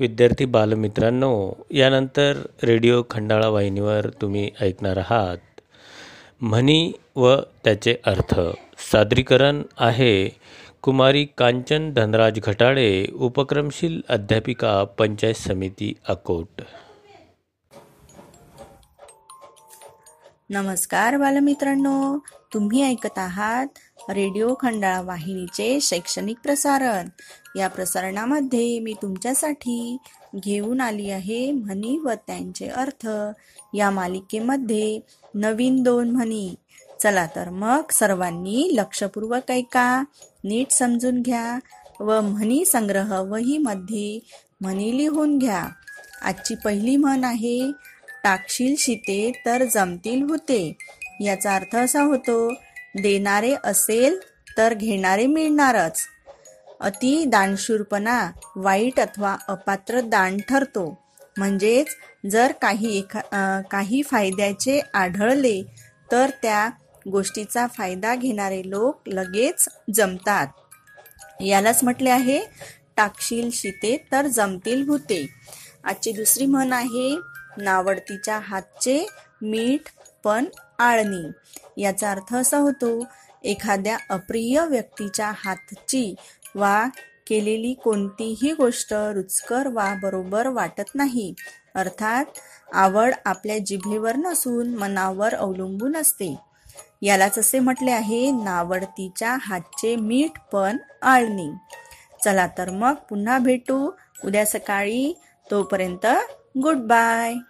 विद्यार्थी बालमित्रांनो यानंतर रेडिओ खंडाळा वाहिनीवर तुम्ही ऐकणार आहात. म्हणी व त्याचे अर्थ सादरीकरण आहे कुमारी कांचन धनराज घटाळे उपक्रमशील अध्यापिका पंचायत समिती अकोट. नमस्कार बालमित्रांनो. तुम्ही ऐकत आहात रेडिओ खंडाळा वाहिनीचे शैक्षणिक प्रसारण. या प्रसारणामध्ये मी तुमच्यासाठी घेऊन आली आहे म्हणी व त्यांचे अर्थ. या मालिकेमध्ये नवीन दोन म्हणी. चला तर मग सर्वांनी लक्षपूर्वक ऐका नीट समजून घ्या व म्हणी संग्रह वहीमध्ये म्हणी लिहून घ्या. आजची पहिली म्हण आहे टाकशील शिते तर जमतील होते. याचा अर्थ असा होतो देणारे असेल तर घेणारे मिळणारच. अति दानशूरपणा वाईट अथवा अपात्र दान ठरतो. म्हणजेच जर काही एखा काही फायद्याचे आढळले तर त्या गोष्टीचा फायदा घेणारे लोक लगेच जमतात. यालाच म्हटले आहे टाकशील शिते तर जमतील भूते आजची दुसरी म्हण आहे नावडतीच्या हातचे मीठ पण आळणी. याचा अर्थ असा होतो एखाद्या अप्रिय व्यक्तीच्या हातची वा केलेली कोणतीही गोष्ट रुचकर वा बरोबर वाटत नाही. अर्थात आवड आपल्या जिभेवर नसून मनावर अवलंबून असते. यालाच असे म्हटले आहे नावडतीच्या हातचे मीठ पण आळणी. चला तर मग पुन्हा भेटू. उद्या सकाळी तोपर्यंत Goodbye.